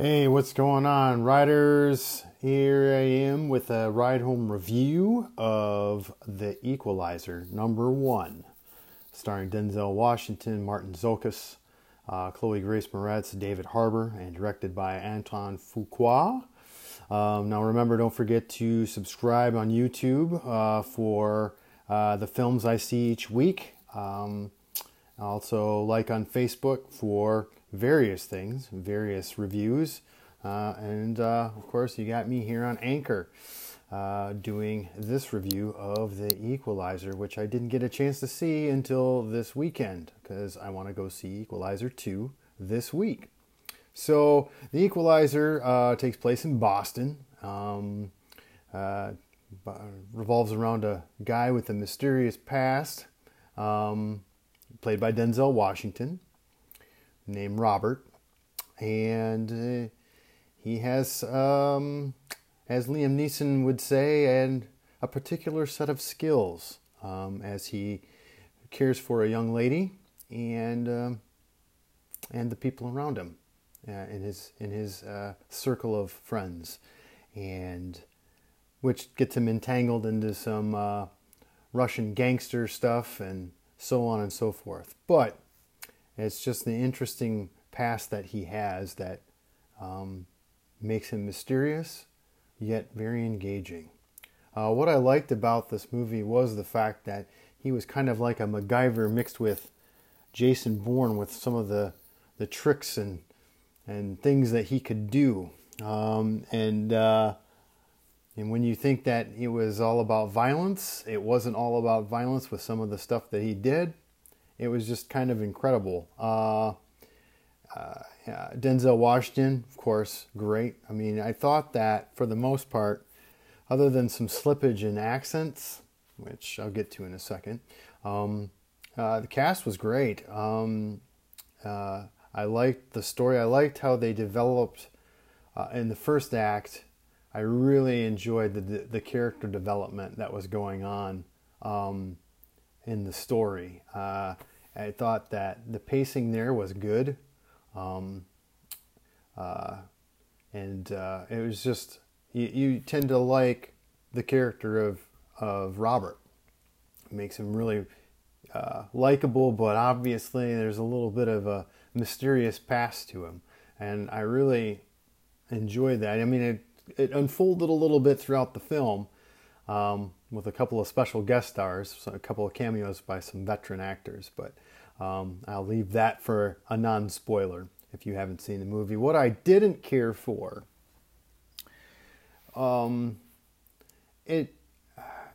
Hey, what's going on, riders? Here I am with a ride home review of The Equalizer, number one, starring Denzel Washington, Martin Csokas, uh, Chloe Grace Moretz, David Harbour, and directed by Anton Fuqua. Um, now, remember, don't forget to subscribe on YouTube uh, for uh, the films I see each week. Um, also, like on Facebook for various things, various reviews. Uh, and uh, of course, you got me here on Anchor uh, doing this review of The Equalizer, which I didn't get a chance to see until this weekend because I want to go see Equalizer 2 this week. So, The Equalizer uh, takes place in Boston. Um, uh, revolves around a guy with a mysterious past, um, played by Denzel Washington named Robert, and uh, he has, um, as Liam Neeson would say, and a particular set of skills um, as he cares for a young lady and um, and the people around him uh, in his in his uh, circle of friends, and which gets him entangled into some uh, Russian gangster stuff and so on and so forth. But it's just the interesting past that he has that um, makes him mysterious yet very engaging. Uh, what I liked about this movie was the fact that he was kind of like a MacGyver mixed with Jason Bourne with some of the the tricks and and things that he could do. Um, and uh, and when you think that it was all about violence, it wasn't all about violence with some of the stuff that he did it was just kind of incredible. Uh, uh, Denzel Washington, of course, great. I mean, I thought that for the most part, other than some slippage in accents, which I'll get to in a second, um, uh, the cast was great. Um, uh, I liked the story. I liked how they developed uh, in the first act. I really enjoyed the the character development that was going on um, in the story. I thought that the pacing there was good. Um, uh, and uh, it was just, you, you, tend to like the character of, of Robert. It makes him really uh, likable, but obviously there's a little bit of a mysterious past to him. And I really enjoyed that. I mean, it, it unfolded a little bit throughout the film. Um, with a couple of special guest stars, a couple of cameos by some veteran actors. But um, I'll leave that for a non spoiler if you haven't seen the movie. What I didn't care for, um, it,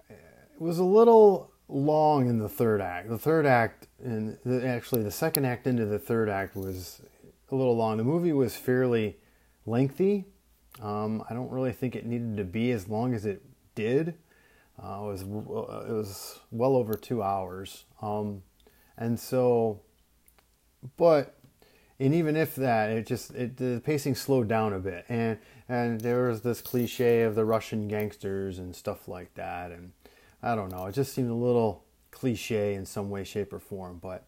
it was a little long in the third act. The third act, and actually the second act into the third act was a little long. The movie was fairly lengthy. Um, I don't really think it needed to be as long as it did. Uh, it was it was well over two hours, um, and so, but and even if that, it just it, the pacing slowed down a bit, and and there was this cliche of the Russian gangsters and stuff like that, and I don't know, it just seemed a little cliche in some way, shape, or form. But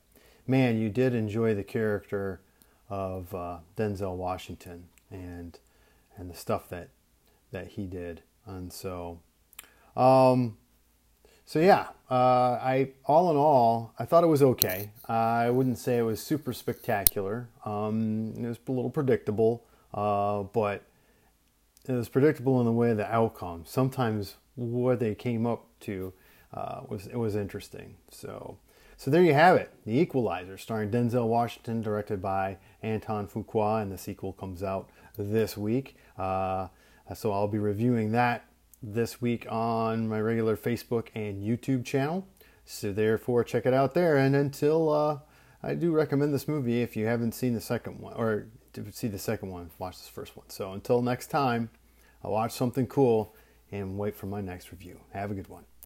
man, you did enjoy the character of uh, Denzel Washington and and the stuff that that he did, and so um, so yeah, uh, I all in all, I thought it was okay. Uh, I wouldn't say it was super spectacular. Um, it was a little predictable, uh, but it was predictable in the way the outcome. Sometimes what they came up to uh, was it was interesting. So. So there you have it, The Equalizer, starring Denzel Washington, directed by Anton Fuqua, and the sequel comes out this week. Uh, so I'll be reviewing that this week on my regular Facebook and YouTube channel. So therefore, check it out there. And until uh, I do recommend this movie if you haven't seen the second one, or to see the second one, watch this first one. So until next time, I'll watch something cool and wait for my next review. Have a good one.